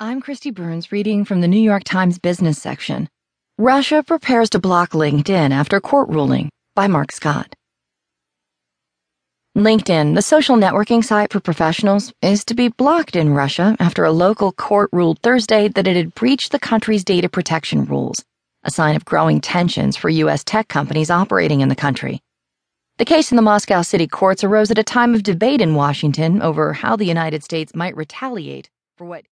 I'm Kristi Burns reading from the New York Times business section. Russia prepares to block LinkedIn after court ruling by Mark Scott. LinkedIn, the social networking site for professionals, is to be blocked in Russia after a local court ruled Thursday that it had breached the country's data protection rules, a sign of growing tensions for U.S. tech companies operating in the country. The case in the Moscow city courts arose at a time of debate in Washington over how the United States might retaliate for what